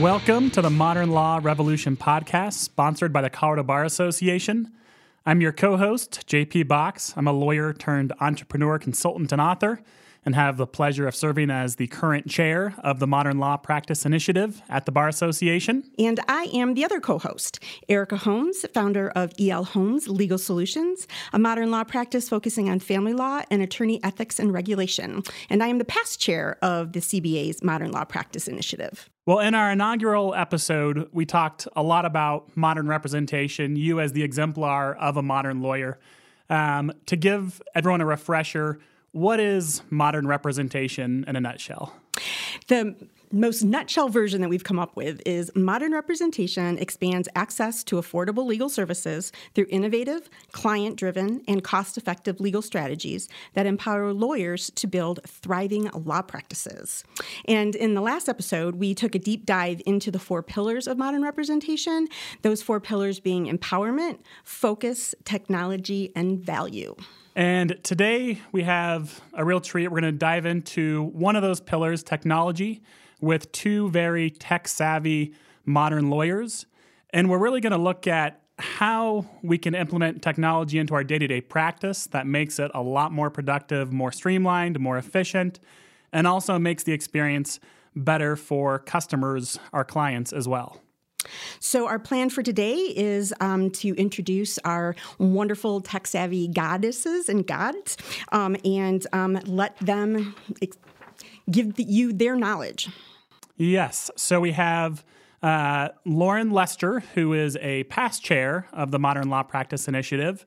Welcome to the Modern Law Revolution podcast, sponsored by the Colorado Bar Association. I'm your co host, JP Box. I'm a lawyer turned entrepreneur, consultant, and author, and have the pleasure of serving as the current chair of the Modern Law Practice Initiative at the Bar Association. And I am the other co host, Erica Holmes, founder of EL Holmes Legal Solutions, a modern law practice focusing on family law and attorney ethics and regulation. And I am the past chair of the CBA's Modern Law Practice Initiative. Well, in our inaugural episode, we talked a lot about modern representation, you as the exemplar of a modern lawyer. Um, to give everyone a refresher, what is modern representation in a nutshell? The most nutshell version that we've come up with is modern representation expands access to affordable legal services through innovative, client driven, and cost effective legal strategies that empower lawyers to build thriving law practices. And in the last episode, we took a deep dive into the four pillars of modern representation, those four pillars being empowerment, focus, technology, and value. And today we have a real treat. We're going to dive into one of those pillars, technology, with two very tech savvy modern lawyers. And we're really going to look at how we can implement technology into our day to day practice that makes it a lot more productive, more streamlined, more efficient, and also makes the experience better for customers, our clients as well. So, our plan for today is um, to introduce our wonderful tech savvy goddesses and gods um, and um, let them ex- give you their knowledge. Yes. So, we have uh, Lauren Lester, who is a past chair of the Modern Law Practice Initiative,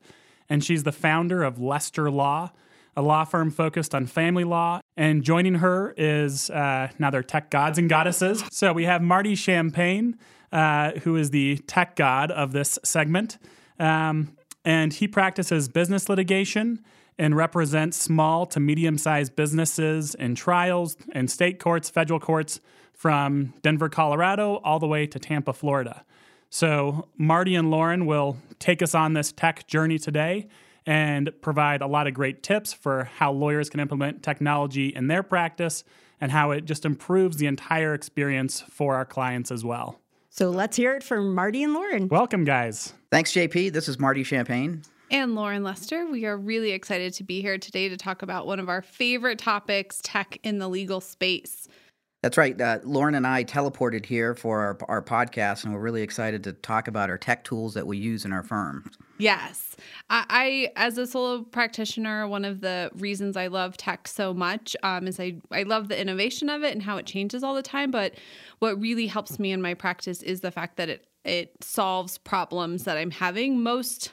and she's the founder of Lester Law. A law firm focused on family law. And joining her is uh, now they're tech gods and goddesses. So we have Marty Champagne, uh, who is the tech god of this segment. Um, and he practices business litigation and represents small to medium sized businesses in trials in state courts, federal courts from Denver, Colorado, all the way to Tampa, Florida. So, Marty and Lauren will take us on this tech journey today and provide a lot of great tips for how lawyers can implement technology in their practice and how it just improves the entire experience for our clients as well. So let's hear it from Marty and Lauren. Welcome, guys. Thanks, JP. This is Marty Champagne. And Lauren Lester. We are really excited to be here today to talk about one of our favorite topics tech in the legal space. That's right. Uh, Lauren and I teleported here for our, our podcast, and we're really excited to talk about our tech tools that we use in our firm. Yes. I, I, as a solo practitioner, one of the reasons I love tech so much um, is I, I love the innovation of it and how it changes all the time. But what really helps me in my practice is the fact that it, it solves problems that I'm having. Most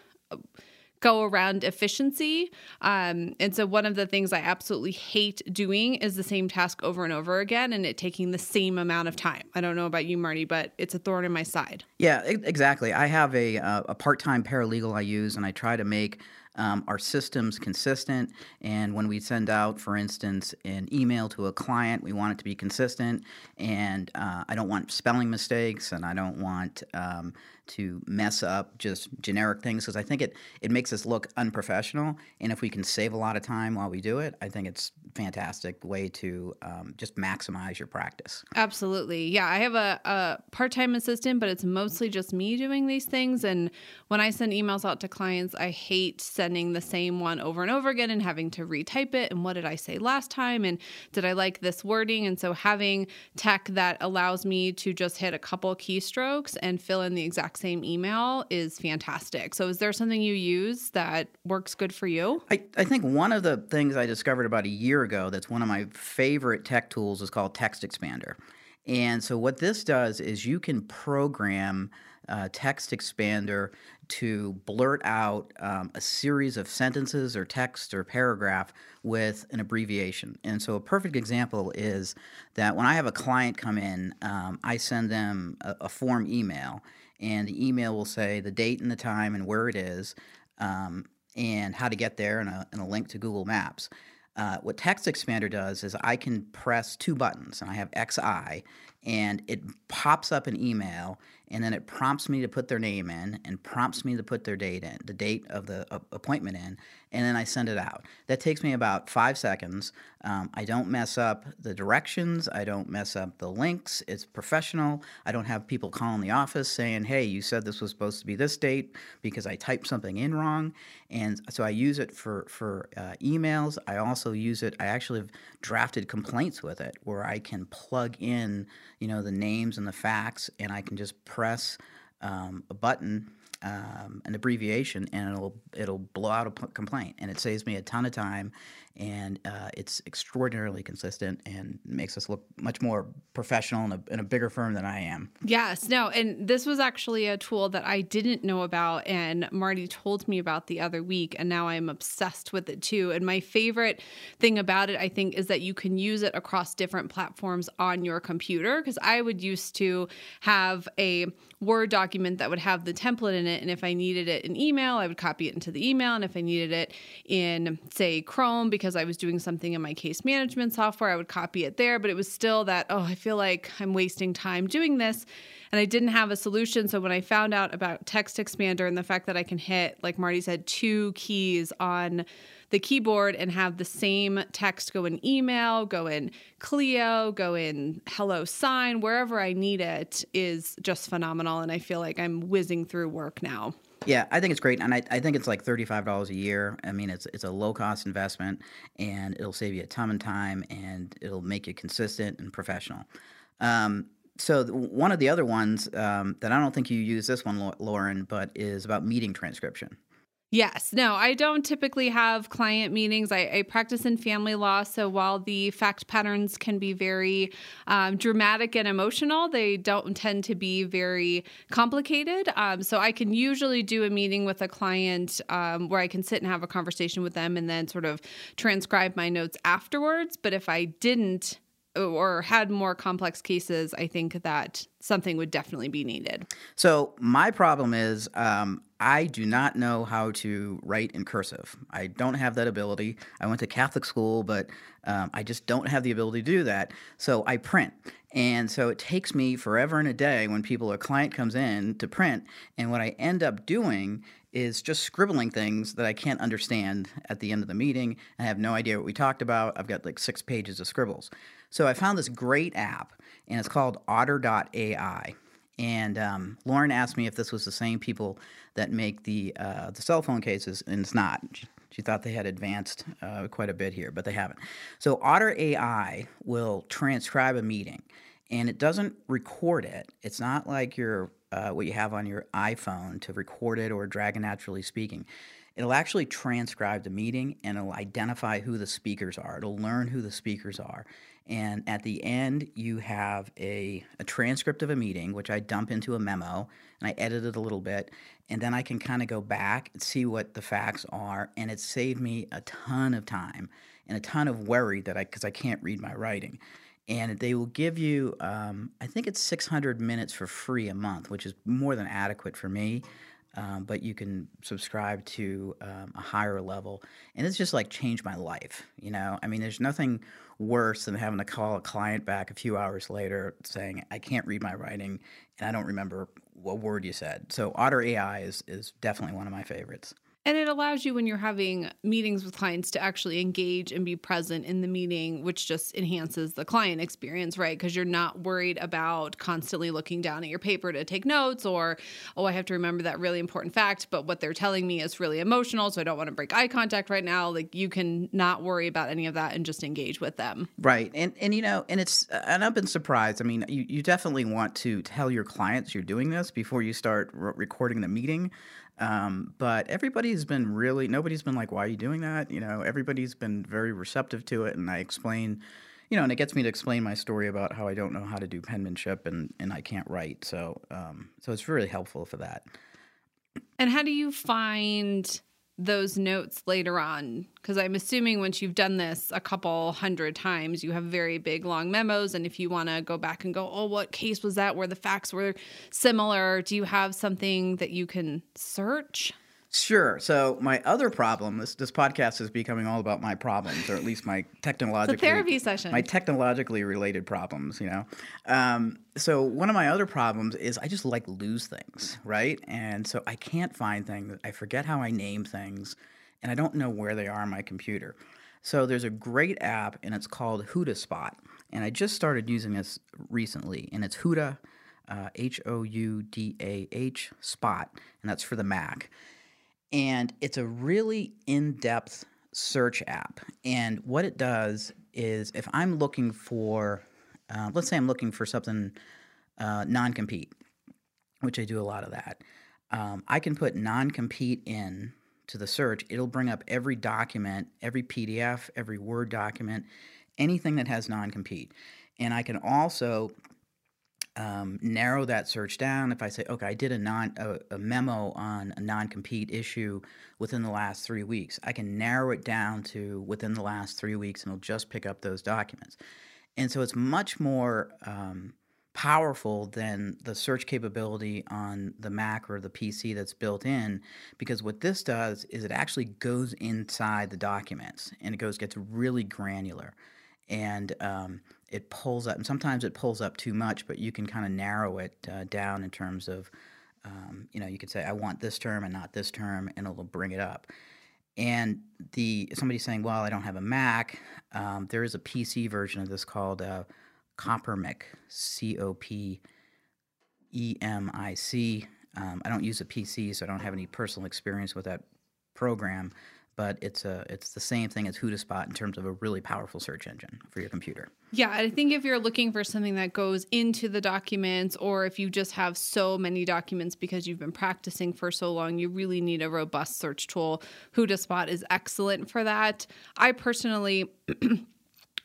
go around efficiency. Um, and so, one of the things I absolutely hate doing is the same task over and over again and it taking the same amount of time. I don't know about you, Marty, but it's a thorn in my side. Yeah, exactly. I have a, a part time paralegal I use, and I try to make um, our systems consistent. And when we send out, for instance, an email to a client, we want it to be consistent. And uh, I don't want spelling mistakes, and I don't want um, to mess up just generic things because I think it it makes us look unprofessional. And if we can save a lot of time while we do it, I think it's fantastic way to um, just maximize your practice. Absolutely, yeah. I have a, a part time assistant, but it's mostly just me doing these things. And when I send emails out to clients, I hate sending the same one over and over again and having to retype it. And what did I say last time? And did I like this wording? And so having tech that allows me to just hit a couple keystrokes and fill in the exact same email is fantastic. So, is there something you use that works good for you? I, I think one of the things I discovered about a year ago that's one of my favorite tech tools is called TextExpander. And so, what this does is you can program uh, TextExpander to blurt out um, a series of sentences or text or paragraph with an abbreviation. And so, a perfect example is that when I have a client come in, um, I send them a, a, form email, and the email will say the date and the time and where it is, um, and how to get there, and a, and a link to Google Maps. Uh, what TextExpander does is I can press two buttons, and I have XI, and it pops up an email and then it prompts me to put their name in and prompts me to put their date in, the date of the uh, appointment in, and then I send it out. That takes me about five seconds. Um, I don't mess up the directions. I don't mess up the links. It's professional. I don't have people calling the office saying, "Hey, you said this was supposed to be this date," because I typed something in wrong. And so I use it for for uh, emails. I also use it. I actually have drafted complaints with it, where I can plug in, you know, the names and the facts, and I can just press um, a button um, an abbreviation, and it'll it'll blow out a p- complaint, and it saves me a ton of time, and uh, it's extraordinarily consistent and makes us look much more professional and a, and a bigger firm than I am. Yes, no, and this was actually a tool that I didn't know about, and Marty told me about the other week, and now I'm obsessed with it too. And my favorite thing about it, I think, is that you can use it across different platforms on your computer. Because I would used to have a Word document that would have the template in it, and if I needed it in email, I would copy it into the email, and if I needed it in, say, Chrome, because I was doing something in my case management software, I would copy it there. But it was still that, oh, I feel like I'm wasting time doing this. And I didn't have a solution. So when I found out about TextExpander and the fact that I can hit, like Marty said, two keys on the keyboard and have the same text go in email, go in Clio, go in HelloSign, wherever I need it is just phenomenal. And I feel like I'm whizzing through work now. Yeah, I think it's great, and I, I think it's like thirty five dollars a year. I mean, it's it's a low cost investment, and it'll save you a ton of time, and it'll make you consistent and professional. Um, so one of the other ones um, that I don't think you use this one, Lauren, but is about meeting transcription. Yes. No, I don't typically have client meetings. I, I, practice in family law. So while the fact patterns can be very um, dramatic and emotional, they don't tend to be very complicated. Um, so I can usually do a meeting with a client um, where I can sit and have a conversation with them and then sort of transcribe my notes afterwards. But if I didn't, or had more complex cases, I think that something would definitely be needed. So my problem is um, I do not know how to write in cursive. I don't have that ability. I went to Catholic school, but um, I just don't have the ability to do that. So I print. And so it takes me forever and a day when people, a client comes in to print. And what I end up doing is just scribbling things that I can't understand at the end of the meeting. I have no idea what we talked about. I've got like six pages of scribbles. So I found this great app, and it's called Otter.ai. And um, Lauren asked me if this was the same people that make the uh, the cell phone cases, and it's not. She, she thought they had advanced uh, quite a bit here, but they haven't. So Otter AI will transcribe a meeting, and it doesn't record it. It's not like your uh, what you have on your iPhone to record it or Dragon NaturallySpeaking. It'll actually transcribe the meeting and it'll identify who the speakers are. It'll learn who the speakers are. And at the end, you have a, a transcript of a meeting, which I dump into a memo and I edit it a little bit. And then I can kind of go back and see what the facts are. And it saved me a ton of time and a ton of worry that I, because I can't read my writing and they will give you um, i think it's 600 minutes for free a month which is more than adequate for me um, but you can subscribe to um, a higher level. And it's just like changed my life you know? I mean there's nothing worse than having to call a client back a few hours later saying i can't read my writing and i don't remember what word you said. So otter ai is, is definitely one of my favorites and it allows you when you're having meetings with clients to actually engage and be present in the meeting, which just enhances the client experience, right? Because you're not worried about constantly looking down at your paper to take notes or, oh, I have to remember that really important fact, but what they're telling me is really emotional, so I don't want to break eye contact right now. Like you can not worry about any of that and just engage with them. Right. And and you know, and it's and I've been surprised. I mean, you, you definitely want to tell your clients you're doing this before you start re- recording the meeting. Um, but everybody's been really nobody's been like, "Why are you doing that?" You know, everybody's been very receptive to it, and I explain, you know, and it gets me to explain my story about how I don't know how to do penmanship and and I can't write. So um, so it's really helpful for that. And how do you find those notes later on because i'm assuming once you've done this a couple hundred times you have very big long memos and if you want to go back and go oh what case was that where the facts were similar? Do you have something that you can search Sure. So my other problem, this this podcast is becoming all about my problems, or at least my technologically therapy session. My technologically related problems, you know. Um, so one of my other problems is I just like lose things, right? And so I can't find things. I forget how I name things, and I don't know where they are on my computer. So there's a great app, and it's called HoudahSpot, and I just started using this recently, and it's Houdah. Uh, H O U D A H spot, and that's for the Mac and it's a really in-depth search app. And what it does is if i'm looking for uh, let's say i'm looking for something uh, non-compete which i do a lot of that um, i can put non-compete in to the search. It'll bring up every document every pdf every word document anything that has non-compete. And i can also um, narrow that search down. If I say, okay, I did a non a, a memo on a non compete issue within the last three weeks, I can narrow it down to within the last three weeks, and it'll just pick up those documents. And so it's much more um, powerful than the search capability on the Mac or the PC that's built in, because what this does is it actually goes inside the documents and it goes gets really granular and um, it pulls up. And sometimes it pulls up too much, but you can kind of narrow it uh, down in terms of, um, you know, you could say I want this term and not this term, and it'll bring it up. And the somebody saying, "Well, I don't have a Mac." Um, there is a PC version of this called uh, Copernic, C O P E M I C. Um, I don't use a PC, so I don't have any personal experience with that program but it's a it's the same thing as HoudahSpot in terms of a really powerful search engine for your computer. Yeah, I think if you're looking for something that goes into the documents, or if you just have so many documents because you've been practicing for so long, you really need a robust search tool. HoudahSpot is excellent for that. I personally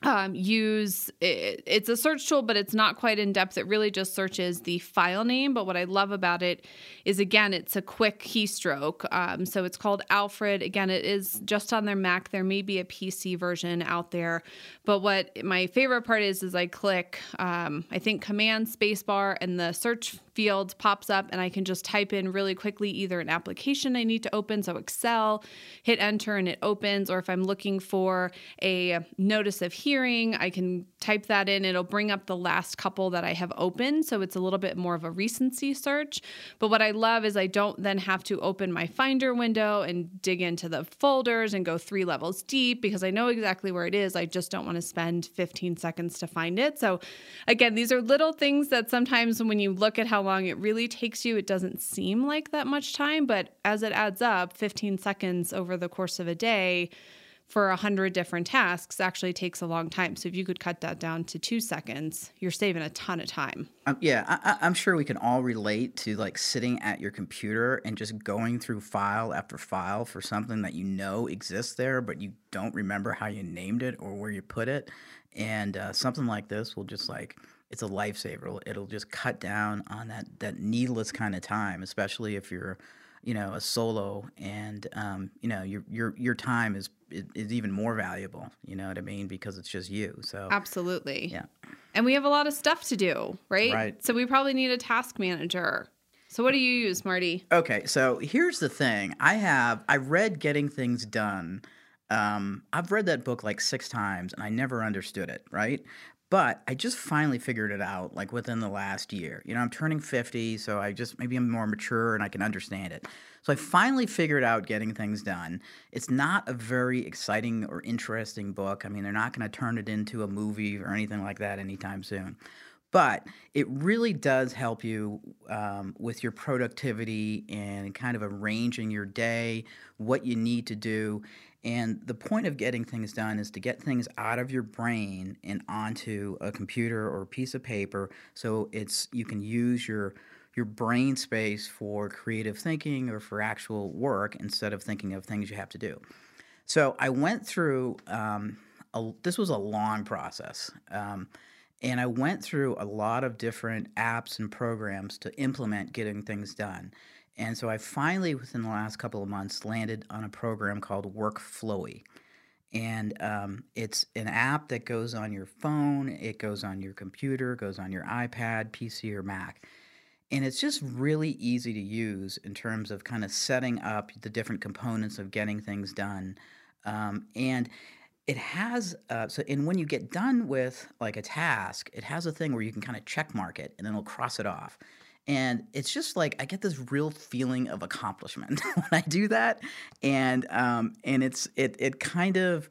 um, use it, it's a search tool, but it's not quite in depth. It really just searches the file name. But what I love about it is, again, it's a quick keystroke. Um, so it's called Alfred. Again, it is just on their Mac. There may be a PC version out there. But what my favorite part is, is I click, um, I think, Command Spacebar, and the search field pops up, and I can just type in really quickly either an application I need to open, so Excel, hit enter, and it opens. Or if I'm looking for a notice of hearing, hearing. I can type that in. It'll bring up the last couple that I have opened. So it's a little bit more of a recency search. But what I love is I don't then have to open my Finder window and dig into the folders and go three levels deep because I know exactly where it is. I just don't want to spend 15 seconds to find it. So again, these are little things that sometimes when you look at how long it really takes you, it doesn't seem like that much time. But as it adds up, 15 seconds over the course of a day, for a hundred different tasks actually takes a long time. So if you could cut that down to two seconds, you're saving a ton of time. Um, yeah, I, am sure we can all relate to like sitting at your computer and just going through file after file for something that you know exists there, but you don't remember how you named it or where you put it. And uh, something like this will just like it's a lifesaver. It'll, it'll just cut down on that that needless kind of time, especially if you're you know a solo and um, you know your your your time is is even more valuable you know what i mean because it's just you so absolutely. Yeah. And we have a lot of stuff to do right? Right. So we probably need a task manager. So what do you use marty? Okay so here's the thing. I have i read getting things done um, I've read that book like six times and I never understood it, right? But I just finally figured it out like within the last year. You know, I'm turning 50, so I just maybe I'm more mature and I can understand it. So I finally figured out getting things done. It's not a very exciting or interesting book. I mean, they're not going to turn it into a movie or anything like that anytime soon. But it really does help you um, with your productivity and kind of arranging your day, what you need to do. And the point of getting things done is to get things out of your brain and onto a computer or a piece of paper so it's you can use your your brain space for creative thinking or for actual work instead of thinking of things you have to do. So I went through um, a, this was a long process. Um, and I went through a lot of different apps and programs to implement getting things done. And so I finally, within the last couple of months, landed on a program called Workflowy. And um, it's an app that goes on your phone, it goes on your computer, goes on your iPad, PC, or Mac. And it's just really easy to use in terms of kind of setting up the different components of getting things done. Um, and it has uh, so and when you get done with like a task it has a thing where you can kind of check mark it and then it'll cross it off and it's just like i get this real feeling of accomplishment when i do that and um, and it's it it kind of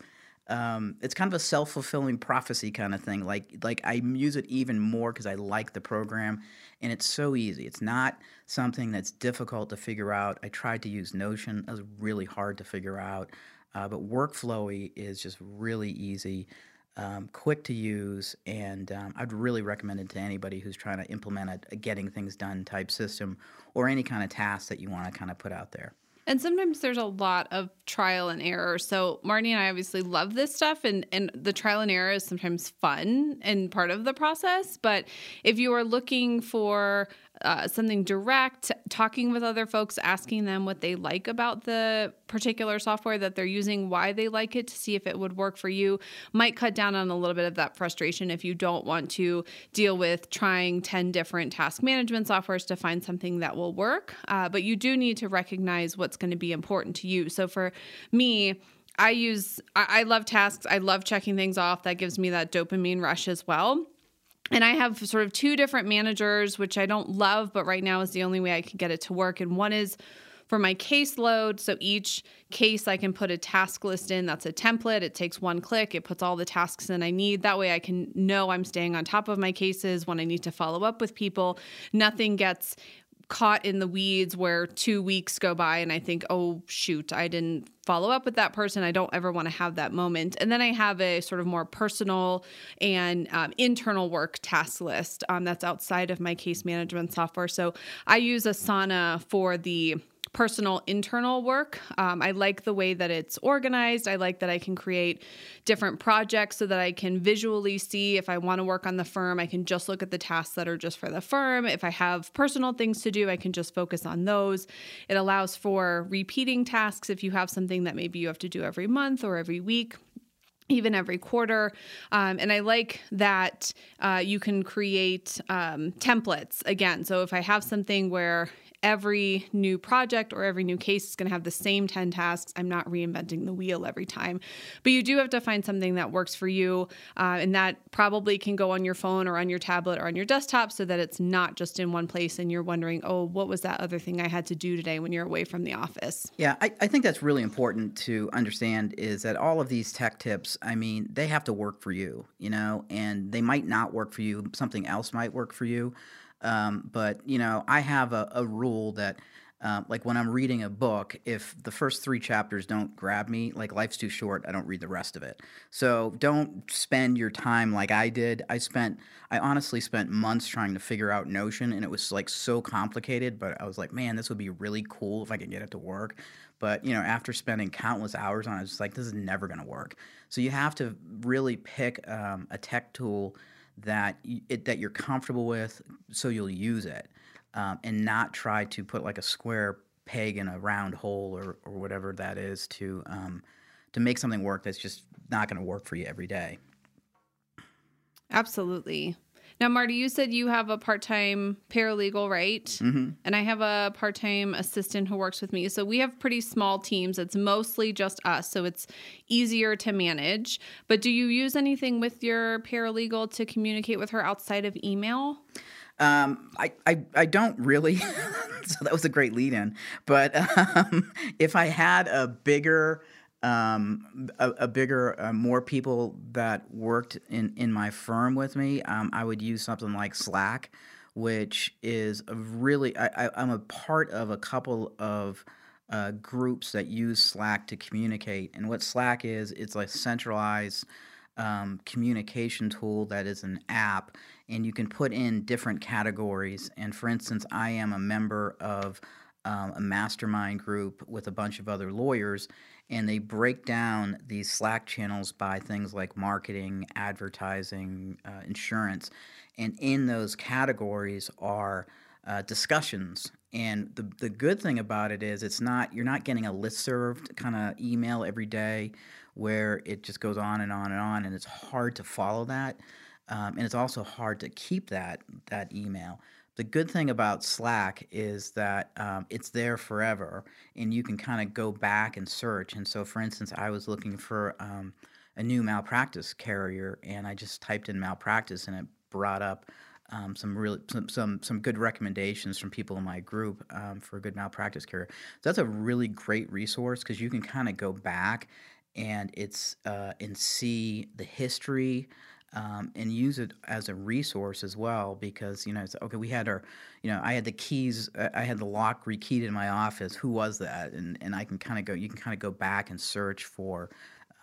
um, it's kind of a self-fulfilling prophecy kind of thing like like i use it even more because i like the program and it's so easy. It's not something that's difficult to figure out. I tried to use notion. It was really hard to figure out uh, but Workflowy is just really easy, um, quick to use, and um, I'd really recommend it to anybody who's trying to implement a, a getting things done type system or any kind of task that you want to kind of put out there. And sometimes there's a lot of trial and error. So Marty and I obviously love this stuff and, and the trial and error is sometimes fun and part of the process. But if you are looking for uh, something direct, talking with other folks, asking them what they like about the particular software that they're using, why they like it to see if it would work for you, might cut down on a little bit of that frustration if you don't want to deal with trying 10 different task management softwares to find something that will work. Uh, but you do need to recognize what's going to be important to you. So for me, I use, I, I love tasks. I love checking things off. That gives me that dopamine rush as well and I have sort of two different managers, which I don't love, but right now is the only way I can get it to work. And one is for my caseload. So each case I can put a task list in. That's a template. It takes one click, it puts all the tasks in I need. That way I can know I'm staying on top of my cases when I need to follow up with people. Nothing gets caught in the weeds where two weeks go by and I think, oh, shoot, I didn't follow up with that person. I don't ever want to have that moment. And then I have a sort of more personal and um, internal work task list um, that's outside of my case management software. So I use Asana for the personal internal work. Um, I like the way that it's organized. I like that I can create different projects so that I can visually see if I want to work on the firm, I can just look at the tasks that are just for the firm. If I have personal things to do, I can just focus on those. It allows for repeating tasks if you have something that maybe you have to do every month or every week even every quarter. Um, and I like that uh, you can create um, templates again. So if I have something where every new project or every new case is going to have the same 10 tasks. I'm not reinventing the wheel every time. But you do have to find something that works for you. Uh, and that probably can go on your phone or on your tablet or on your desktop so that it's not just in one place and you're wondering, oh, what was that other thing I had to do today when you're away from the office? Yeah, I, I think that's really important to understand is that all of these tech tips, I mean, they have to work for you, you know, and they might not work for you. Something else might work for you. Um, but you know, I have a, a rule that, uh, like when I'm reading a book, if the first three chapters don't grab me, like life's too short, I don't read the rest of it. So don't spend your time like I did. I spent, I honestly spent months trying to figure out Notion, and it was like so complicated. But I was like, man, this would be really cool if I could get it to work. But you know, after spending countless hours on it, I was like, this is never going to work. So you have to really pick um, a tech tool that you, it, that you're comfortable with, so you'll use it, um, and not try to put like a square peg in a round hole or, or whatever that is to um, to make something work that's just not going to work for you every day. Absolutely. Now, Marty, you said you have a part time paralegal, right? Mm-hmm. And I have a part time assistant who works with me. So we have pretty small teams. It's mostly just us. So it's easier to manage. But do you use anything with your paralegal to communicate with her outside of email? Um, I, I, I don't really. so that was a great lead in. But um, if I had a bigger um, a, a, bigger, uh, more people that worked in, in my firm with me, um, I would use something like Slack, which is really, I, am a part of a couple of uh, groups that use Slack to communicate. And what Slack is, it's a centralized um, communication tool that is an app, and you can put in different categories. And for instance, I am a member of um, a mastermind group with a bunch of other lawyers and they break down these Slack channels by things like marketing, advertising, uh, insurance, and in those categories are uh, discussions. And the the good thing about it is it's not you're not getting a list served kind of email every day where it just goes on and on and on, and it's hard to follow that, um, and it's also hard to keep that that email. The good thing about Slack is that um, it's there forever, and you can kind of go back and search. And so, for instance, I was looking for um, a new malpractice carrier, and I just typed in malpractice, and it brought up um, some really some, some some good recommendations from people in my group um, for a good malpractice carrier. So that's a really great resource because you can kind of go back and it's uh, and see the history um, and use it as a resource as well because you know it's okay we had our you know i had the keys uh, i had the lock rekeyed in my office. Who was that? And, and i can kind of go you can kind of go back and search for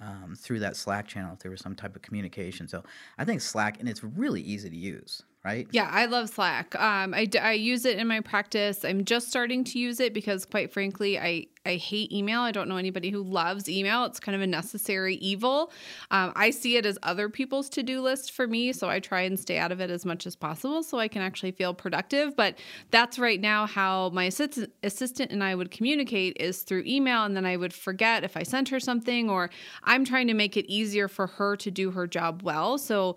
um, through that slack channel if there was some type of communication. So i think slack and it's really easy to use right? Yeah, I love Slack. Um, I, I use it in my practice. I'm just starting to use it because, quite frankly, I, I hate email. I don't know anybody who loves email. It's kind of a necessary evil. Um, I see it as other people's to do list for me. So I try and stay out of it as much as possible so I can actually feel productive. But that's right now how my assistant, assistant and I would communicate is through email. And then I would forget if I sent her something, or I'm trying to make it easier for her to do her job well. So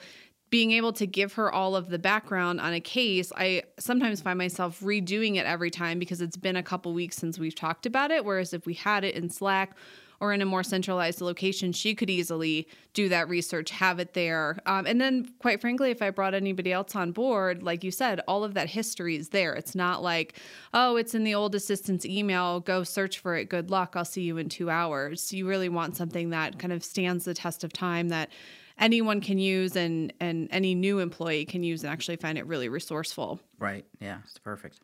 being able to give her all of the background on a case, I sometimes find myself redoing it every time because it's been a couple weeks since we've talked about it. Whereas if we had it in Slack or in a more centralized location, she could easily do that research, have it there. Um, and then, quite frankly, if I brought anybody else on board, like you said, all of that history is there. It's not like, oh, it's in the old assistant's email, go search for it, good luck, I'll see you in two hours. You really want something that kind of stands the test of time that anyone can use and and any new employee can use and actually find it really resourceful. Right. Yeah, it's perfect.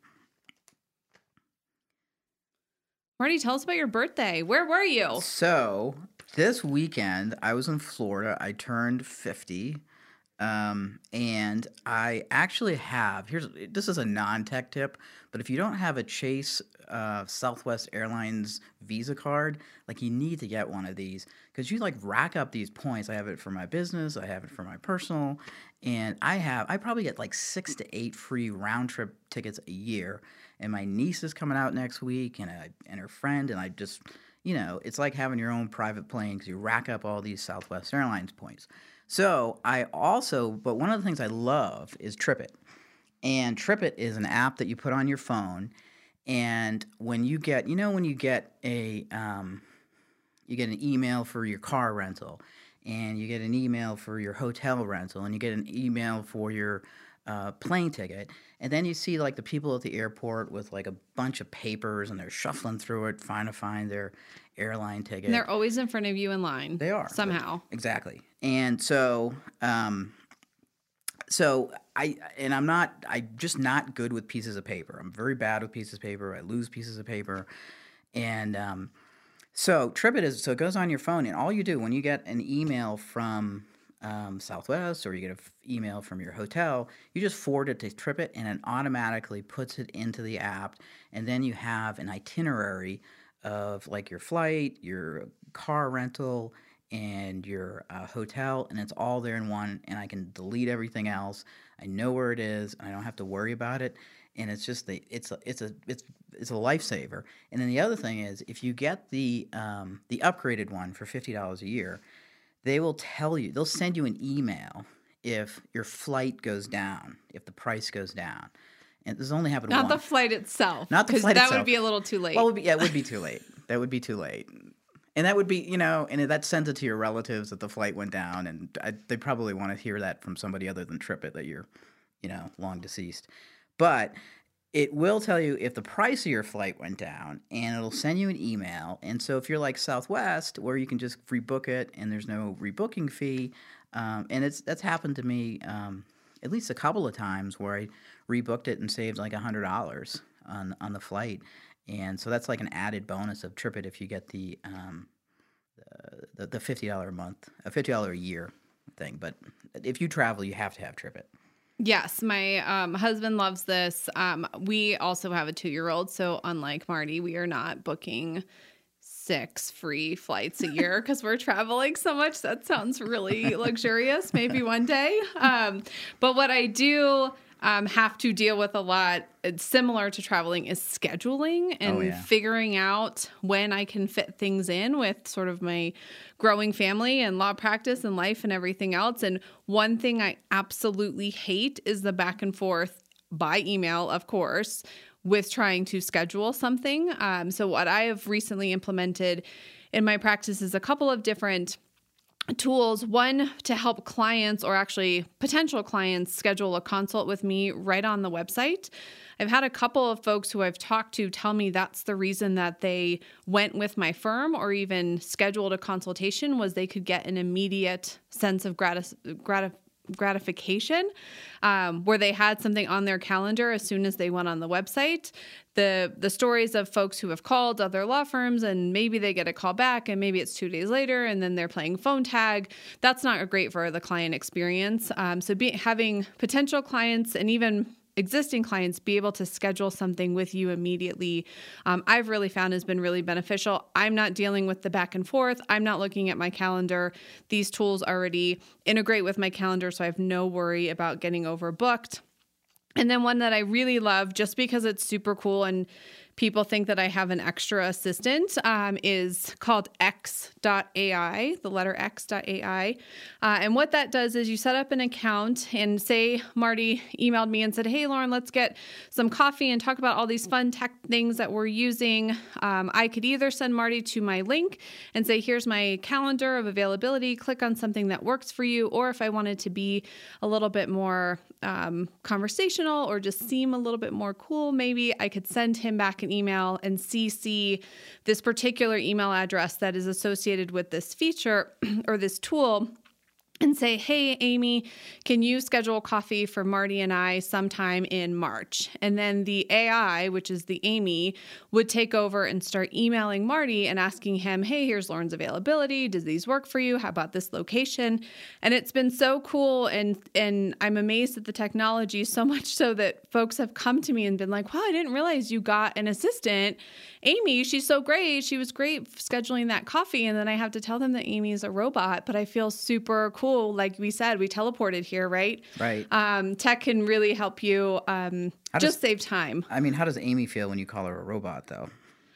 Marty, tell us about your birthday. Where were you? So this weekend I was in Florida. I turned 50. Um, and I actually have here's this is a non-tech tip, but if you don't have a Chase uh, Southwest Airlines Visa card, like you need to get one of these because you like rack up these points. I have it for my business, I have it for my personal, and I have I probably get like six to eight free round trip tickets a year. And my niece is coming out next week, and I and her friend, and I just you know it's like having your own private plane because you rack up all these Southwest Airlines points. So I also, but one of the things I love is TripIt. And TripIt is an app that you put on your phone. And when you get, you know, when you get a, um, you get an email for your car rental, and you get an email for your hotel rental, and you get an email for your uh, plane ticket, and then you see like the people at the airport with like a bunch of papers, and they're shuffling through it, trying to find their airline ticket. And they're always in front of you in line. They are somehow exactly, and so um, so I and I'm not I'm just not good with pieces of paper. I'm very bad with pieces of paper. I lose pieces of paper, and um, so TripIt is so it goes on your phone, and all you do when you get an email from um, Southwest or you get an f- email from your hotel, you just forward it to TripIt, and it automatically puts it into the app, and then you have an itinerary of like your flight, your car rental, and your uh, hotel, and it's all there in one. And I can delete everything else. I know where it is, and I don't have to worry about it. And it's just the it's a it's a it's it's a lifesaver. And then the other thing is, if you get the um, the upgraded one for fifty dollars a year, they will tell you they'll send you an email if your flight goes down, if the price goes down. And this only happened not once. the flight itself. Not the flight that itself. would be a little too late. Well, it would be, yeah, it would be too late. That would be too late. And that would be, you know, and that sends it to your relatives that the flight went down, and I, they probably want to hear that from somebody other than TripIt that you're, you know, long deceased. But it will tell you if the price of your flight went down, and it'll send you an email. And so if you're like Southwest, where you can just rebook it and there's no rebooking fee, um, and it's that's happened to me um, at least a couple of times where I rebooked it and saved like a hundred dollars on on the flight, and so that's like an added bonus of TripIt if you get the um, the, the fifty dollar a month, a fifty dollar a year thing. But if you travel, you have to have TripIt. Yes, my um, husband loves this. Um, we also have a two year old. So, unlike Marty, we are not booking six free flights a year because we're traveling so much. That sounds really luxurious, maybe one day. Um, but what I do um, have to deal with a lot, it's similar to traveling, is scheduling and Oh, yeah. figuring out when I can fit things in with sort of my growing family and law practice and life and everything else. And one thing I absolutely hate is the back and forth by email, of course, with trying to schedule something. Um, so, what I have recently implemented in my practice is a couple of different tools. One to help clients or actually potential clients schedule a consult with me right on the website. I've had a couple of folks who i've talked to tell me that's the reason that they went with my firm or even scheduled a consultation was they could get an immediate sense of gratis- gratif- gratification um, where they had something on their calendar as soon as they went on the website. The the stories of folks who have called other law firms and maybe they get a call back and maybe it's two days later and then they're playing phone tag. That's not great for the client experience. Um, so be, having potential clients and even existing clients be able to schedule something with you immediately. Um, i've really found has been really beneficial. I'm not dealing with the back and forth. I'm not looking at my calendar. These tools already integrate with my calendar so i have no worry about getting overbooked. And then one that i really love just because it's super cool and people think that I have an extra assistant um, is called X.AI, the letter X.AI. Uh, and what that does is you set up an account and say Marty emailed me and said, Hey, Lauren, let's get some coffee and talk about all these fun tech things that we're using. Um, I could either send Marty to my link and say, Here's my calendar of availability, click on something that works for you. Or if I wanted to be a little bit more um, conversational or just seem a little bit more cool, maybe I could send him back an email and CC this particular email address that is associated with this feature or this tool and say, Hey, Amy, can you schedule coffee for Marty and I sometime in March? And then the AI, which is the Amy, would take over and start emailing Marty and asking him, Hey, here's Lauren's availability. Does these work for you? How about this location? And it's been so cool. And, and I'm amazed at the technology so much so that folks have come to me and been like, Wow, I didn't realize you got an assistant. Amy, she's so great. She was great scheduling that coffee. And then I have to tell them that Amy is a robot, but I feel super cool cool. Like we said, we teleported here, right? Right. Um, tech can really help you um, just does, save time. I mean, how does Amy feel when you call her a robot, though?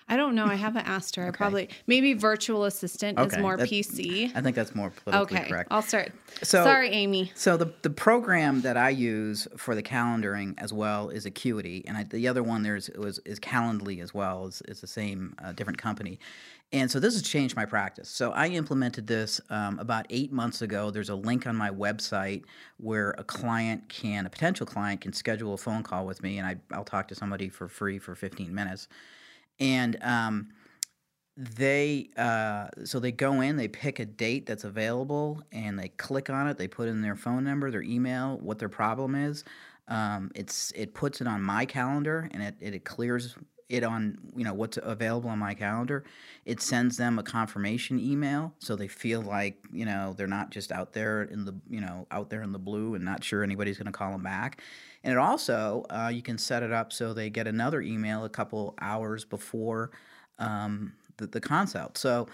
I don't know. I haven't asked her. I probably maybe virtual assistant okay. is more PC. I think that's more politically okay. correct. I'll start. So sorry, Amy. So the the program that I use for the calendaring as well is Acuity, and I, the other one there's was is Calendly as well. is is the same uh, different company. And so this has changed my practice. So I implemented this um, about eight months ago. There's a link on my website where a client can, a potential client, can schedule a phone call with me, and I, I'll talk to somebody for free for 15 minutes and um, they uh, so they go in, they pick a date that's available, and they click on it. They put in their phone number, their email, what their problem is. Um, it's it puts it on my calendar, and it, it, it clears it on you know what's available on my calendar it sends them a confirmation email so they feel like you know they're not just out there in the you know out there in the blue and not sure anybody's going to call them back and it also, uh, you can set it up so they get another email a couple hours before um, the, the consult. So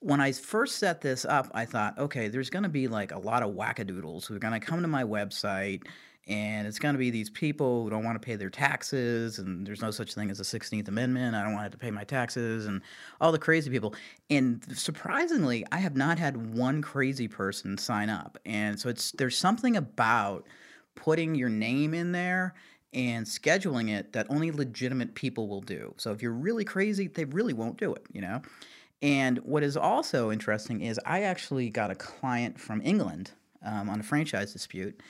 when I first set this up, I thought, okay, there's going to be like a lot of wackadoodles who are going to come to my website and it's going to be these people who don't want to pay their taxes and there's no such thing as a 16th amendment i don't want to, to pay my taxes and all the crazy people and surprisingly i have not had one crazy person sign up and so it's there's something about putting your name in there and scheduling it that only legitimate people will do. So if you're really crazy, they really won't do it, you know? And what is also interesting is I actually got a client from England um, on a franchise dispute.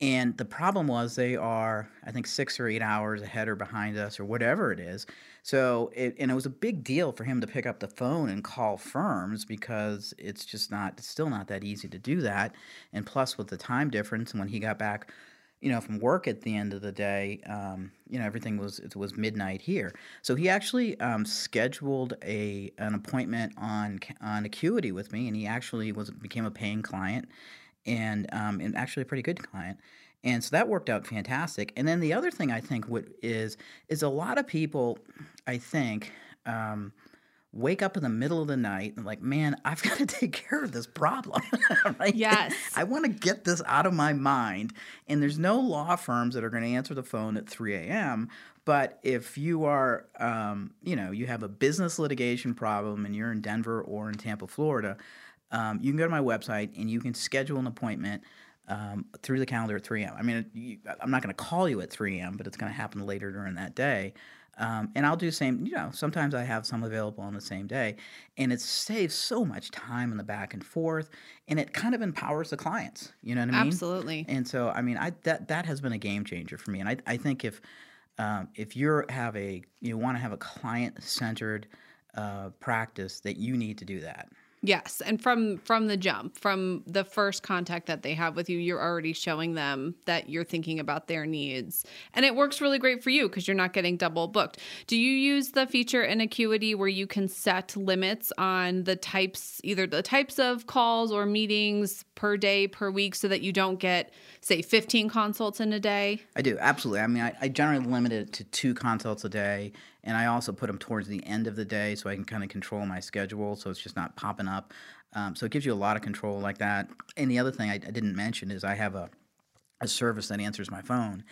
And the problem was they are, I think, six or eight hours ahead or behind us or whatever it is. So, it, and it was a big deal for him to pick up the phone and call firms because it's just not, it's still not that easy to do that. And plus, with the time difference, and when he got back, you know, from work at the end of the day, um, you know, everything was it was midnight here. So he actually um, scheduled a an appointment on on Acuity with me, and he actually was became a paying client and um, and actually a pretty good client. And so that worked out fantastic. And then the other thing I think what is is a lot of people, I think, um, wake up in the middle of the night and like, man, I've got to take care of this problem. right? Yes. I want to get this out of my mind. And there's no law firms that are going to answer the phone at 3 a.m. But if you are, um, you know, you have a business litigation problem and you're in Denver or in Tampa, Florida, um, you can go to my website and you can schedule an appointment. um, through the calendar at 3 a.m. I mean, you, I'm not going to call you at 3 a.m., but it's going to happen later during that day. Um, and I'll do the same, you know, sometimes I have some available on the same day. And it saves so much time in the back and forth. And it kind of empowers the clients. You know what I mean? Absolutely. And so, I mean, I that that has been a game changer for me. And I, I think if um, if you have a you want to have a client centered uh, practice, that you need to do that. Yes, and from from the jump, from the first contact that they have with you, you're already showing them that you're thinking about their needs. And it works really great for you because you're not getting double booked. Do you use the feature in Acuity where you can set limits on the types either the types of calls or meetings per day per week so that you don't get say 15 consults in a day? I do, absolutely. I mean, I, I generally limit it to two consults a day and I also put them towards the end of the day so I can kind of control my schedule so it's just not popping up. Um, so it gives you a lot of control like that. And the other thing I, I didn't mention is I have a, a service that answers my phone.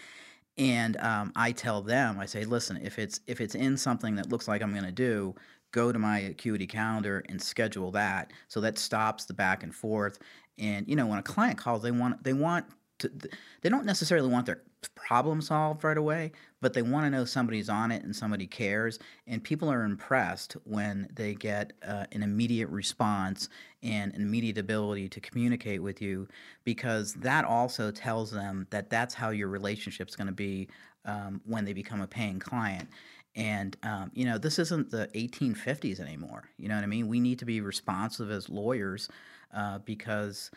And um, I tell them, I say, listen, if it's if it's in something that looks like I'm going to do, go to my Acuity calendar and schedule that. So that stops the back and forth. And you know, when a client calls, they want they want to, they don't necessarily want their problem solved right away, but they want to know somebody's on it and somebody cares. And people are impressed when they get uh, an immediate response and an immediate ability to communicate with you because that also tells them that that's how your relationship's going to be um, when they become a paying client. And, um, you know, this isn't the 1850s anymore. You know what I mean? We need to be responsive as lawyers uh, because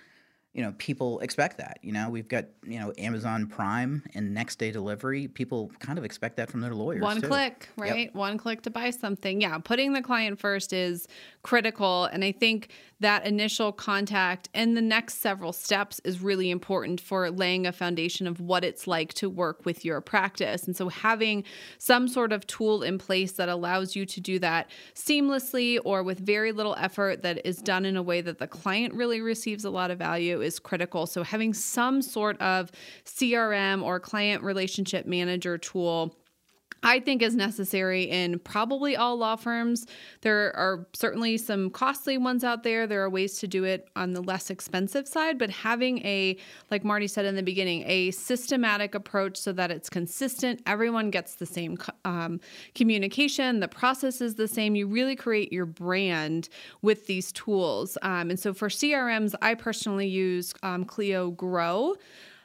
you know people expect that you know? We've got you know amazon prime and next day delivery. People kind of expect that from their lawyers one too. click right? Yep. one click to buy something. Yeah putting the client first is critical and i think that initial contact and the next several steps is really important for laying a foundation of what it's like to work with your practice. And so having some sort of tool in place that allows you to do that seamlessly or with very little effort that is done in a way that the client really receives a lot of value is critical. So, having some sort of CRM or client relationship manager tool I think is necessary in probably all law firms. There are certainly some costly ones out there. There are ways to do it on the less expensive side, but having a, like Marty said in the beginning, a systematic approach so that it's consistent, everyone gets the same um, communication, the process is the same. You really create your brand with these tools. Um, and so for CRMs, I personally use um, Clio Grow.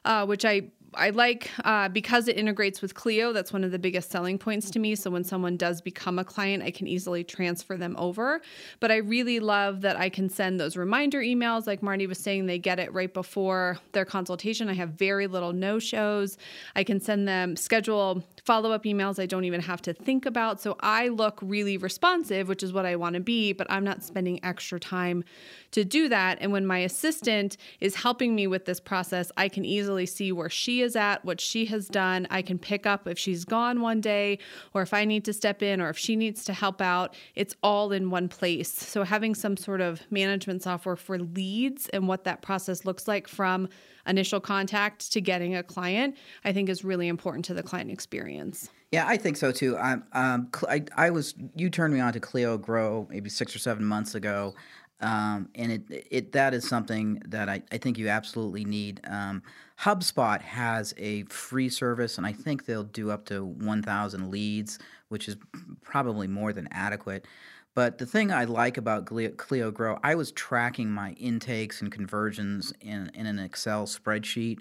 Uh, which I I like uh, because it integrates with Clio. That's one of the biggest selling points to me. So when someone does become a client, I can easily transfer them over. But I really love that I can send those reminder emails. Like Marty was saying, they get it right before their consultation. I have very little no shows. I can send them schedule follow up emails I don't even have to think about. So I look really responsive, which is what I want to be, but I'm not spending extra time to do that. And when my assistant is helping me with this process, I can easily see where she is at, what she has done. I can pick up if she's gone one day or if I need to step in or if she needs to help out. It's all in one place. So having some sort of management software for leads and what that process looks like from initial contact to getting a client, I think is really important to the client experience. Yeah, I think so too. Um, um, I, I was you turned me on to Clio Grow maybe six or seven months ago, um, and it, it that is something that I, I think you absolutely need. Um, HubSpot has a free service, and I think they'll do up to 1,000 leads, which is probably more than adequate. But the thing I like about Clio Grow, I was tracking my intakes and conversions in, in an Excel spreadsheet,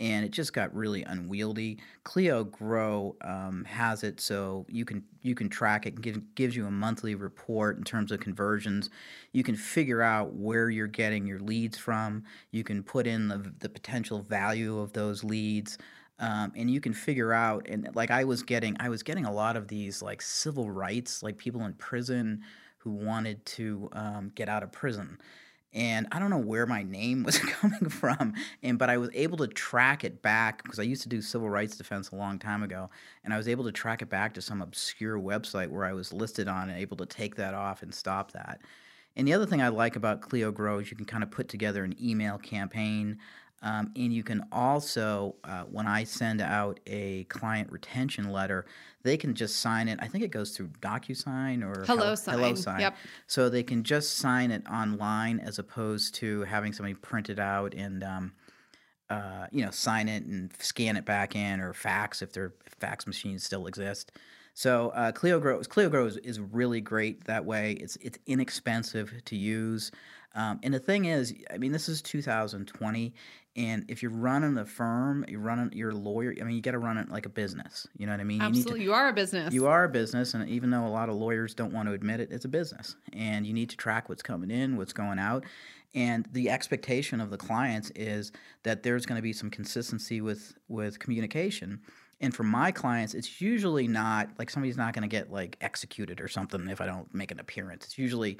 and it just got really unwieldy. Clio Grow um, has it so you can you can track it give, gives you a monthly report in terms of conversions. You can figure out where you're getting your leads from. You can put in the, the potential value of those leads. Um, and you can figure out and like i was getting i was getting a lot of these like civil rights like people in prison who wanted to um, get out of prison and I don't know where my name was coming from, and but I was able to track it back because I used to do civil rights defense a long time ago, and I was able to track it back to some obscure website where I was listed on and able to take that off and stop that. And the other thing I like about Clio Grow is you can kind of put together an email campaign um, and you can also, uh, when I send out a client retention letter, they can just sign it. I think it goes through DocuSign or HelloSign. HelloSign. Yep. So they can just sign it online as opposed to having somebody print it out and um, uh, you know, sign it and scan it back in, or fax if their fax machines still exist. So uh, ClioGrow, ClioGrow is, is really great that way. It's it's inexpensive to use. Um, and the thing is, I mean, this is 2020, and if you're running a firm, you're running, you're lawyer. I mean, you got to run it like a business. You know what I mean? Absolutely, you, you are a business. You are a business, and even though a lot of lawyers don't want to admit it, it's a business, and you need to track what's coming in, what's going out, and the expectation of the clients is that there's going to be some consistency with with communication. And for my clients, it's usually not like somebody's not going to get like executed or something if I don't make an appearance. It's usually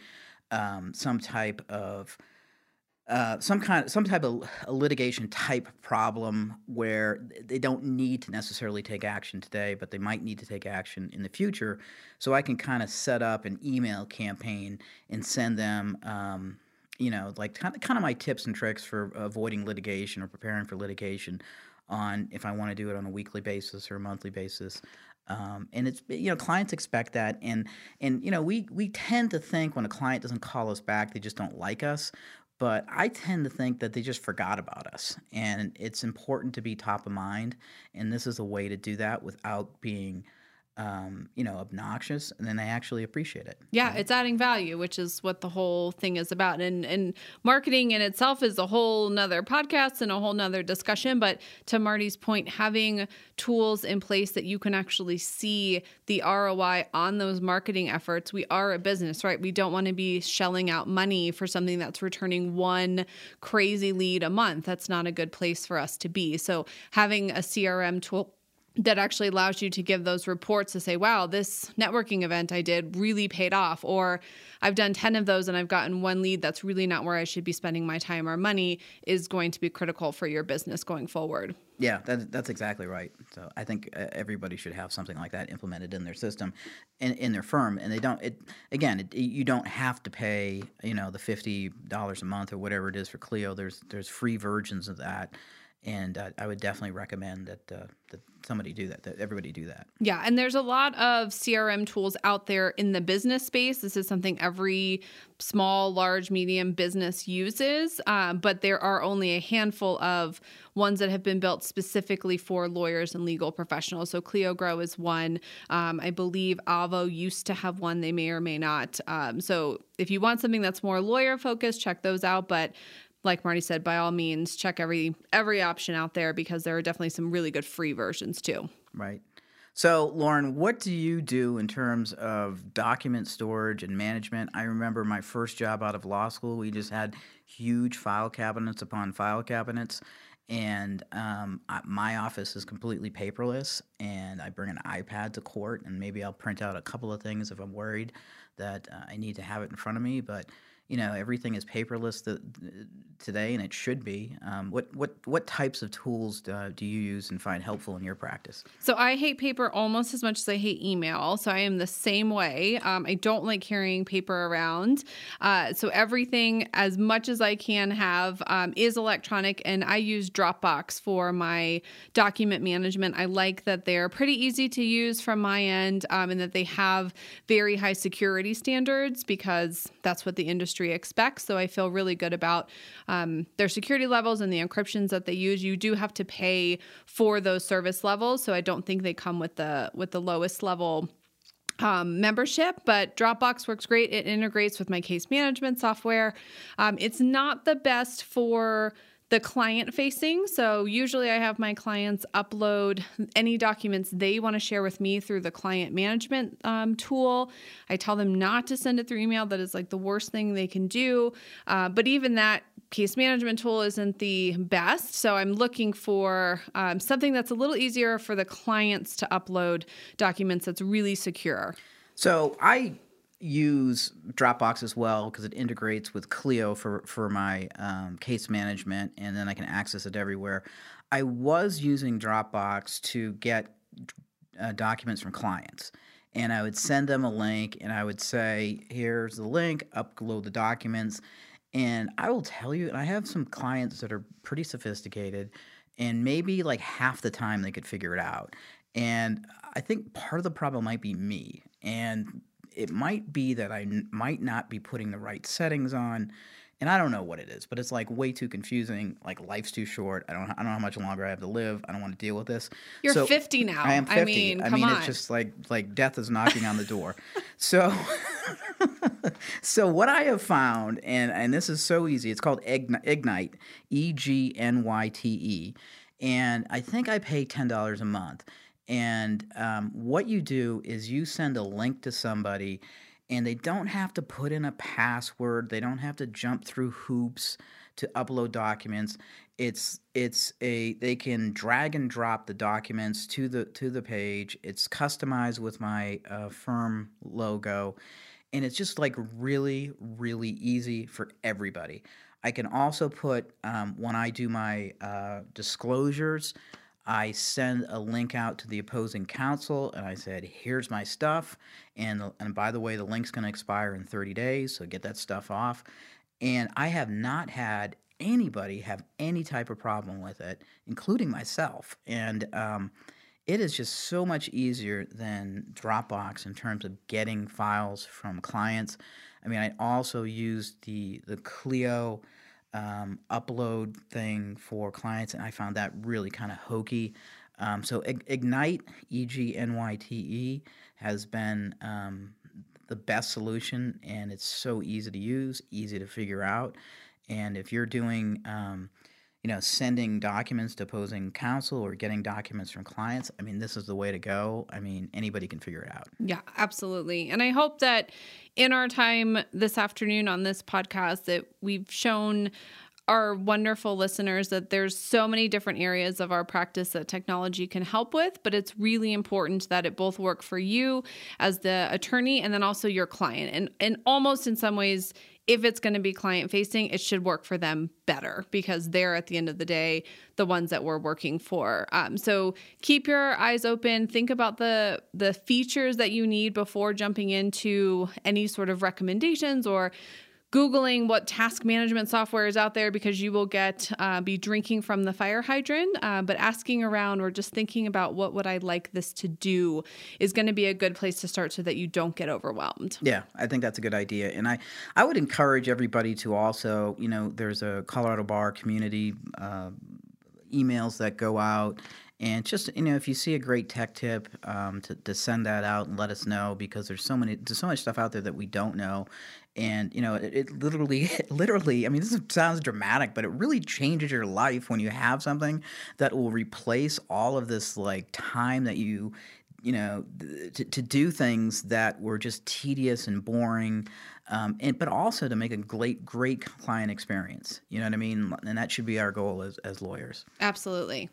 um, some type of uh, some kind, some type of litigation type problem where they don't need to necessarily take action today, but they might need to take action in the future. So I can kind of set up an email campaign and send them, um, you know, like kind of, kind of my tips and tricks for avoiding litigation or preparing for litigation on if I want to do it on a weekly basis or a monthly basis. Um, and it's you know clients expect that and and you know we we tend to think when a client doesn't call us back they just don't like us but I tend to think that they just forgot about us. And it's important to be top of mind. And this is a way to do that without being um, you know, obnoxious, and then they actually appreciate it. Yeah, it's adding value, which is what the whole thing is about. And and marketing in itself is a whole nother podcast and a whole nother discussion. But to Marty's point, having tools in place that you can actually see the ROI on those marketing efforts. We are a business, right? We don't want to be shelling out money for something that's returning one crazy lead a month. That's not a good place for us to be. So having a CRM tool that actually allows you to give those reports to say, wow, this networking event I did really paid off. Or I've done 10 of those and I've gotten one lead that's really not where I should be spending my time or money is going to be critical for your business going forward. Yeah, that, that's exactly right. So I think uh, everybody should have something like that implemented in their system, in, in their firm, and they don't. It again, it, you don't have to pay you know the fifty dollars a month or whatever it is for Clio. There's there's free versions of that and uh, I would definitely recommend that uh, that somebody do that, that everybody do that. Yeah, and there's a lot of CRM tools out there in the business space. This is something every small, large, medium business uses, um, but there are only a handful of ones that have been built specifically for lawyers and legal professionals. So ClioGrow is one. Um, I believe Avvo used to have one. They may or may not. Um, so if you want something that's more lawyer focused, check those out. But like Marty said, by all means, check every every option out there because there are definitely some really good free versions too. Right. So, Lauren, what do you do in terms of document storage and management? I remember my first job out of law school, we just had huge file cabinets upon file cabinets. And um, my office is completely paperless, and I bring an iPad to court, and maybe I'll print out a couple of things if I'm worried that uh, I need to have it in front of me. But you know everything is paperless the, today, and it should be. Um, what what what types of tools do, do you use and find helpful in your practice? So I hate paper almost as much as I hate email. So I am the same way. Um, I don't like carrying paper around. Uh, so everything, as much as I can have, um, is electronic, and I use Dropbox for my document management. I like that they're pretty easy to use from my end, um, and that they have very high security standards because that's what the industry industry expects. So I feel really good about um, their security levels and the encryptions that they use. You do have to pay for those service levels, so I don't think they come with the with the lowest level um, membership, but Dropbox works great. It integrates with my case management software. Um, it's not the best for the client facing. So usually I have my clients upload any documents they want to share with me through the client management um, tool. I tell them not to send it through email. That is like the worst thing they can do. Uh, but even that case management tool isn't the best. So I'm looking for um, something that's a little easier for the clients to upload documents that's really secure. So I use Dropbox as well because it integrates with Clio for for my um, case management, and then I can access it everywhere. I was using Dropbox to get uh, documents from clients, and I would send them a link, and I would say, "Here's the link. Upload the documents." And I will tell you, I have some clients that are pretty sophisticated, and maybe like half the time they could figure it out. And I think part of the problem might be me. And it might be that I n- might not be putting the right settings on. and I don't know what it is, but it's like way too confusing. Like life's too short. I don't I don't know how much longer I have to live. I don't want to deal with this. You're So- 50 now. I am 50. I mean, I mean on. it's just like like death is knocking on the door. So so what I have found and and this is so easy. It's called Egnyte, E G N Y T E. And I think I pay $10 a month. And um, what you do is you send a link to somebody and they don't have to put in a password. They don't have to jump through hoops to upload documents. It's it's a they can drag and drop the documents to the to the page. It's customized with my uh, firm logo, and it's just like really really easy for everybody. I can also put um, when I do my uh, disclosures. I send a link out to the opposing counsel and I said, here's my stuff. And, and by the way, the link's going to expire in 30 days, so get that stuff off. And I have not had anybody have any type of problem with it, including myself. And um, it is just so much easier than Dropbox in terms of getting files from clients. I mean, I also use the the Clio um, upload thing for clients, and I found that really kind of hokey. Um, so Egnyte, E G N Y T E, has been um, the best solution, and it's so easy to use, easy to figure out. And if you're doing, um, you know, sending documents to opposing counsel or getting documents from clients, I mean, this is the way to go. I mean, anybody can figure it out. Yeah, absolutely. And I hope that in our time this afternoon on this podcast that we've shown our wonderful listeners that there's so many different areas of our practice that technology can help with, but it's really important that it both work for you as the attorney and then also your client. And and almost in some ways if it's going to be client facing, it should work for them better because they're at the end of the day the ones that we're working for. Um, so keep your eyes open. Think about the the features that you need before jumping into any sort of recommendations or googling what task management software is out there because you will get uh, be drinking from the fire hydrant uh, but asking around or just thinking about what would i like this to do is going to be a good place to start so that you don't get overwhelmed Yeah, I think that's a good idea, and I I would encourage everybody to also, you know, there's a Colorado Bar community uh, emails that go out. And just you know, if you see a great tech tip, um, to, to send that out and let us know because there's so many there's so much stuff out there that we don't know, and you know, it, it literally literally I mean, this sounds dramatic, but it really changes your life when you have something that will replace all of this like time that you you know, to, to do things that were just tedious and boring, um, and but also to make a great, great client experience. You know what I mean? And that should be our goal as, as lawyers. absolutely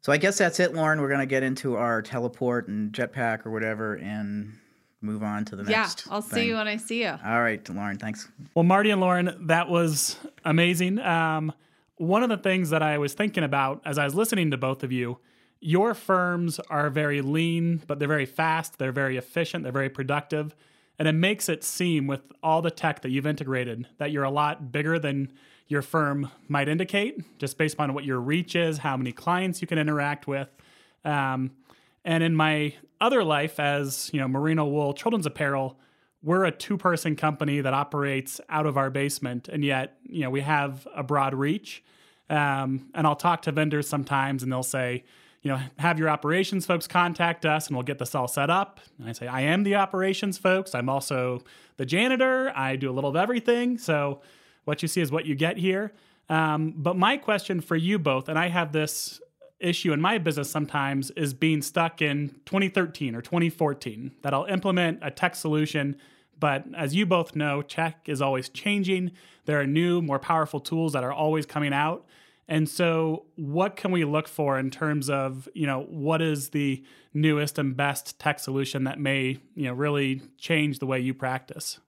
So I guess that's it, Lauren. We're gonna get into our teleport and jetpack or whatever, and move on to the next. yeah i'll see you when i see you All right, Lauren. Thanks. Well, Marty and Lauren, that was amazing. Um, one of the things that I was thinking about as I was listening to both of you, your firms are very lean, but they're very fast, they're very efficient, they're very productive. And it makes it seem with all the tech that you've integrated that you're a lot bigger than your firm might indicate, just based on what your reach is, how many clients you can interact with. Um, and in my other life as, you know, merino wool children's apparel, we're a two-person company that operates out of our basement, and yet, you know, we have a broad reach. Um, and I'll talk to vendors sometimes, and they'll say, you know, have your operations folks contact us, and we'll get this all set up. And I say, I am the operations folks. I'm also the janitor. I do a little of everything. So what you see is what you get here. Um, but my question for you both, and I have this issue in my business sometimes, is being stuck in 2013 or 2014 that I'll implement a tech solution. But as you both know, tech is always changing. There are new, more powerful tools that are always coming out. And so, what can we look for in terms of, you know, what is the newest and best tech solution that may, you know, really change the way you practice?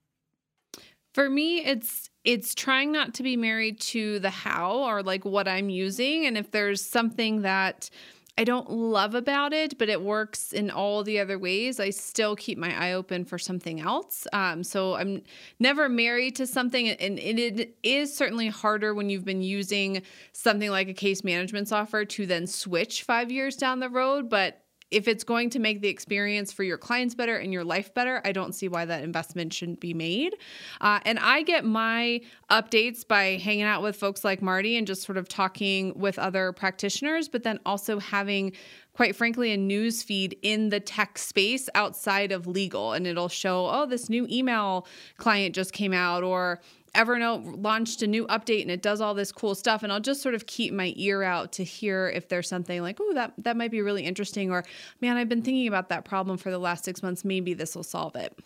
For me, it's it's trying not to be married to the how or like what I'm using and if there's something that I don't love about it, but it works in all the other ways. I still keep my eye open for something else. Um, so I'm never married to something, and it is certainly harder when you've been using something like a case management software to then switch five years down the road. But if it's going to make the experience for your clients better and your life better, I don't see why that investment shouldn't be made. Uh, and I get my updates by hanging out with folks like Marty and just sort of talking with other practitioners, but then also having quite frankly, a news feed in the tech space outside of legal. And it'll show, oh, this new email client just came out, or Evernote launched a new update and it does all this cool stuff. And I'll just sort of keep my ear out to hear if there's something like, oh, that, that might be really interesting. Or, man, I've been thinking about that problem for the last six months. Maybe this will solve it.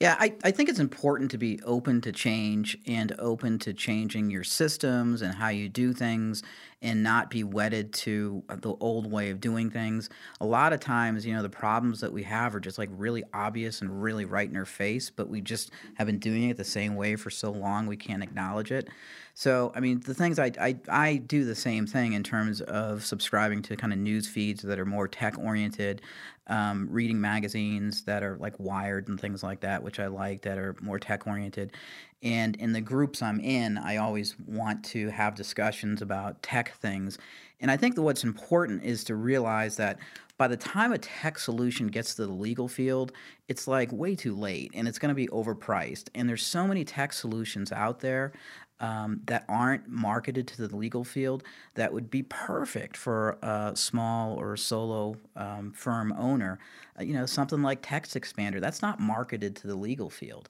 Yeah, I, I think it's important to be open to change and open to changing your systems and how you do things and not be wedded to the old way of doing things. A lot of times, you know, the problems that we have are just like really obvious and really right in our face, but we just have been doing it the same way for so long we can't acknowledge it. So, I mean, the things I, I, I do the same thing in terms of subscribing to kind of news feeds that are more tech oriented, um, reading magazines that are like Wired and things like that, which I like that are more tech oriented. And in the groups I'm in, I always want to have discussions about tech things. And I think that what's important is to realize that by the time a tech solution gets to the legal field, it's like way too late and it's going to be overpriced. And there's so many tech solutions out there um, that aren't marketed to the legal field that would be perfect for a small or solo um, firm owner. Uh, you know, something like TextExpander, that's not marketed to the legal field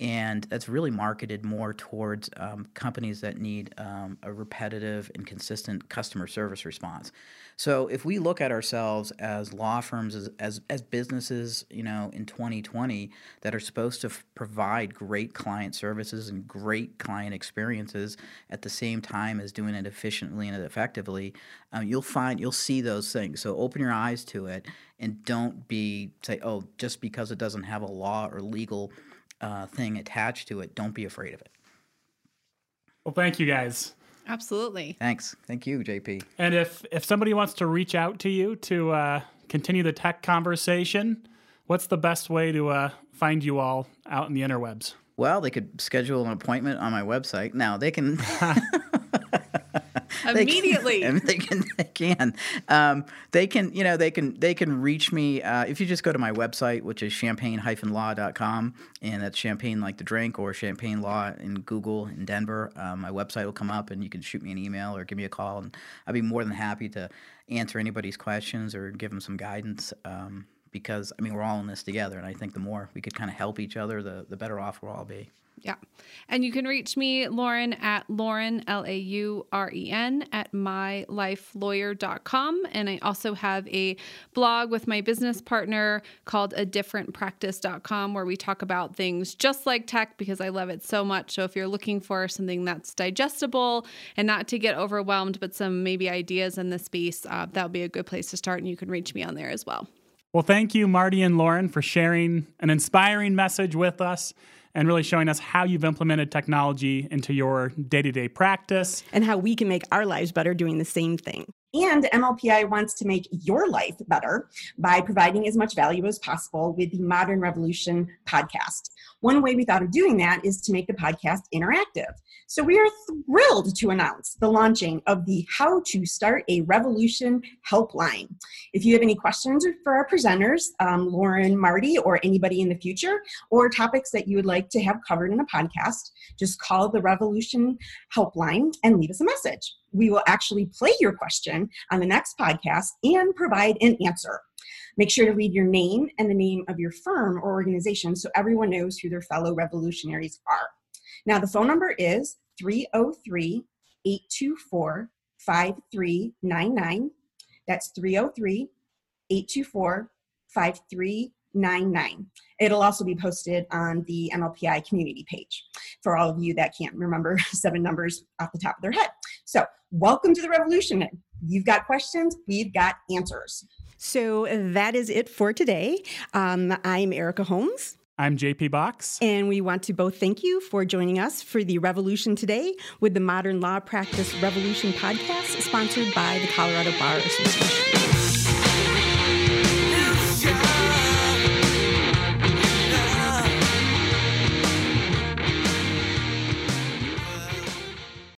and that's really marketed more towards um, companies that need um, a repetitive and consistent customer service response. So if we look at ourselves as law firms, as, as, as businesses, you know, in 2020 that are supposed to f- provide great client services and great client experiences at the same time as doing it efficiently and effectively, um, you'll find you'll see those things. So open your eyes to it and don't be say, oh, just because it doesn't have a law or legal uh, thing attached to it, don't be afraid of it. Well, thank you guys. Absolutely. Thanks. Thank you, JP. And if if somebody wants to reach out to you to uh, continue the tech conversation, what's the best way to uh, find you all out in the interwebs? Well, they could schedule an appointment on my website. Now they can. immediately. They can, they can. They can. Um, they can. You know, they can. They can reach me uh, if you just go to my website, which is champagne-law.com, and that's champagne like the drink, or champagne law in Google in Denver. Um, my website will come up, and you can shoot me an email or give me a call, and I'd be more than happy to answer anybody's questions or give them some guidance. Um, because I mean, we're all in this together, and I think the more we could kind of help each other, the the better off we'll all be. Yeah. And you can reach me, Lauren, at Lauren, L A U R E N, at mylifelawyer.com. And I also have a blog with my business partner called a different differentpractice.com where we talk about things just like tech because I love it so much. So if you're looking for something that's digestible and not to get overwhelmed, but some maybe ideas in the space, uh, that would be a good place to start. And you can reach me on there as well. Well, thank you, Marty and Lauren, for sharing an inspiring message with us and really showing us how you've implemented technology into your day to day practice. And how we can make our lives better doing the same thing. And MLPI wants to make your life better by providing as much value as possible with the Modern Revolution podcast. One way we thought of doing that is to make the podcast interactive. So we are thrilled to announce the launching of the How to Start a Revolution helpline. If you have any questions for our presenters, um, Lauren, Marty, or anybody in the future, or topics that you would like to have covered in a podcast, just call the Revolution helpline and leave us a message. We will actually play your question on the next podcast and provide an answer. Make sure to leave your name and the name of your firm or organization so everyone knows who their fellow revolutionaries are. Now, the phone number is 303 824 5399. That's 303 824 5399. It'll also be posted on the MLPI community page for all of you that can't remember seven numbers off the top of their head. So, welcome to the revolution. You've got questions, we've got answers. So that is it for today. Um, I'm Erica Holmes. I'm JP Box. And we want to both thank you for joining us for the Revolution today with the Modern Law Practice Revolution podcast, sponsored by the Colorado Bar Association.